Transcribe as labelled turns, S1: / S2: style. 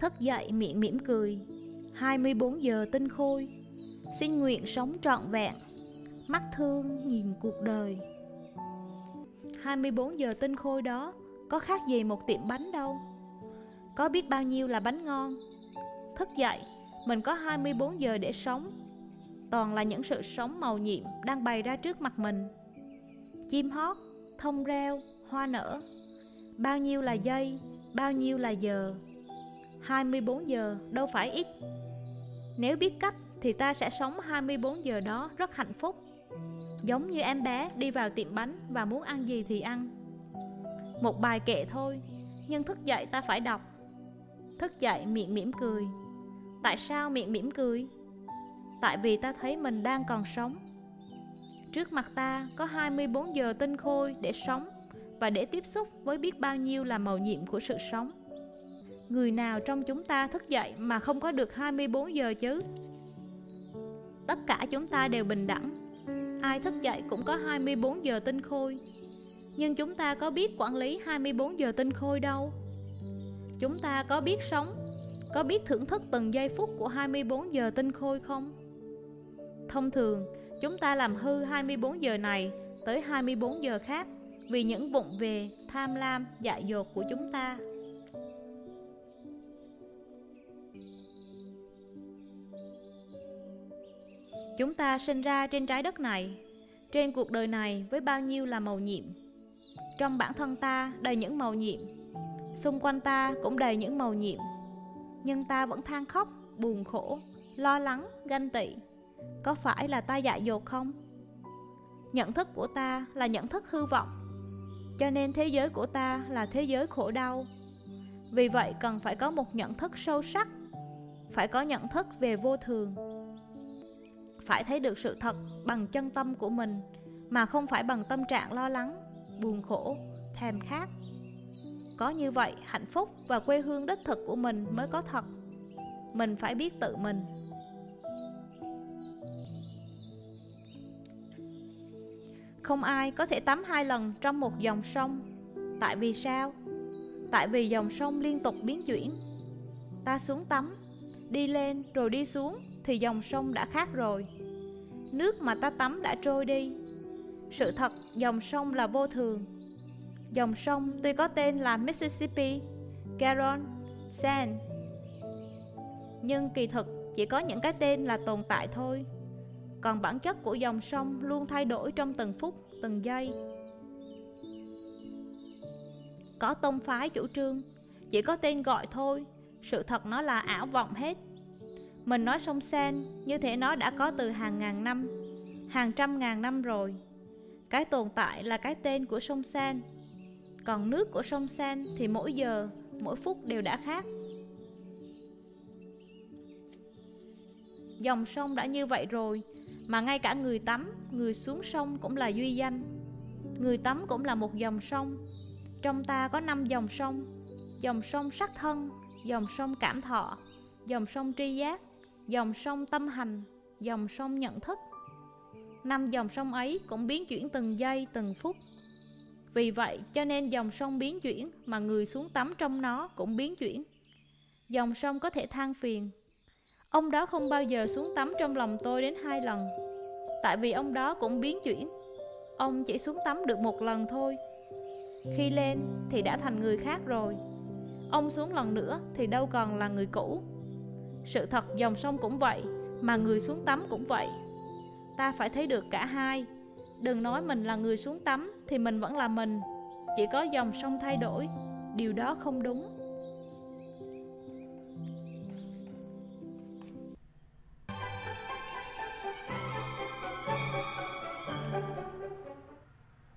S1: Thức dậy miệng mỉm cười. 24 giờ tinh khôi Xin nguyện sống trọn vẹn Mắt thương nhìn cuộc đời. 24 giờ tinh khôi đó Có khác gì một tiệm bánh đâu. Có biết bao nhiêu là bánh ngon. Thức dậy Mình có 24 giờ để sống. Toàn là những sự sống màu nhiệm Đang bày ra trước mặt mình. Chim hót, thông reo, hoa nở. Bao nhiêu là giây, bao nhiêu là giờ. 24 giờ, đâu phải ít. Nếu biết cách thì ta sẽ sống 24 giờ đó rất hạnh phúc. Giống như em bé đi vào tiệm bánh và muốn ăn gì thì ăn. Một bài kệ thôi, Nhưng thức dậy ta phải đọc. Thức dậy miệng mỉm cười. Tại sao miệng mỉm cười? Tại vì ta thấy mình đang còn sống. Trước mặt ta có 24 giờ tinh khôi để sống Và để tiếp xúc với biết bao nhiêu là màu nhiệm của sự sống. Người nào trong chúng ta thức dậy mà không có được 24 giờ chứ? Tất cả chúng ta đều bình đẳng Ai thức dậy cũng có 24 giờ tinh khôi Nhưng chúng ta có biết quản lý 24 giờ tinh khôi đâu Chúng ta có biết sống Có biết thưởng thức từng giây phút của 24 giờ tinh khôi không? Thông thường, chúng ta làm hư 24 giờ này tới 24 giờ khác Vì những vụng về, tham lam, dại dột của chúng ta Chúng ta sinh ra trên trái đất này. Trên cuộc đời này với bao nhiêu là màu nhiệm? Trong bản thân ta đầy những màu nhiệm. Xung quanh ta cũng đầy những màu nhiệm. Nhưng ta vẫn than khóc, buồn khổ, lo lắng, ganh tị. Có phải là ta dại dột không? Nhận thức của ta là nhận thức hư vọng. Cho nên thế giới của ta là thế giới khổ đau. Vì vậy cần phải có một nhận thức sâu sắc. Phải có nhận thức về vô thường phải thấy được sự thật bằng chân tâm của mình, mà không phải bằng tâm trạng lo lắng, buồn khổ, thèm khát. Có như vậy, hạnh phúc và quê hương đích thực của mình mới có thật. Mình phải biết tự mình. Không ai có thể tắm hai lần trong một dòng sông. Tại vì sao? Tại vì dòng sông liên tục biến chuyển. Ta xuống tắm đi lên rồi đi xuống thì dòng sông đã khác rồi. Nước mà ta tắm đã trôi đi. Sự thật dòng sông là vô thường. Dòng sông tuy có tên là Mississippi, garon Seine Nhưng kỳ thực chỉ có những cái tên là tồn tại thôi. Còn bản chất của dòng sông luôn thay đổi trong từng phút, từng giây. Có tông phái chủ trương Chỉ có tên gọi thôi sự thật nó là ảo vọng hết mình nói sông Sen như thể nó đã có từ hàng ngàn năm, hàng trăm ngàn năm rồi. Cái tồn tại là cái tên của sông Sen. Còn nước của sông Sen thì mỗi giờ, mỗi phút đều đã khác. Dòng sông đã như vậy rồi, mà ngay cả người tắm, người xuống sông cũng là duy danh. Người tắm cũng là một dòng sông. Trong ta có năm dòng sông, dòng sông sắc thân, dòng sông cảm thọ, dòng sông tri giác, dòng sông tâm hành, dòng sông nhận thức. Năm dòng sông ấy cũng biến chuyển từng giây, từng phút. Vì vậy cho nên dòng sông biến chuyển mà người xuống tắm trong nó cũng biến chuyển. Dòng sông có thể than phiền. Ông đó không bao giờ xuống tắm trong lòng tôi đến hai lần. Tại vì ông đó cũng biến chuyển. Ông chỉ xuống tắm được một lần thôi. Khi lên thì đã thành người khác rồi. Ông xuống lần nữa thì đâu còn là người cũ. Sự thật dòng sông cũng vậy, Mà người xuống tắm cũng vậy. Ta phải thấy được cả hai. Đừng nói mình là người xuống tắm Thì mình vẫn là mình. Chỉ có dòng sông thay đổi, Điều đó không đúng.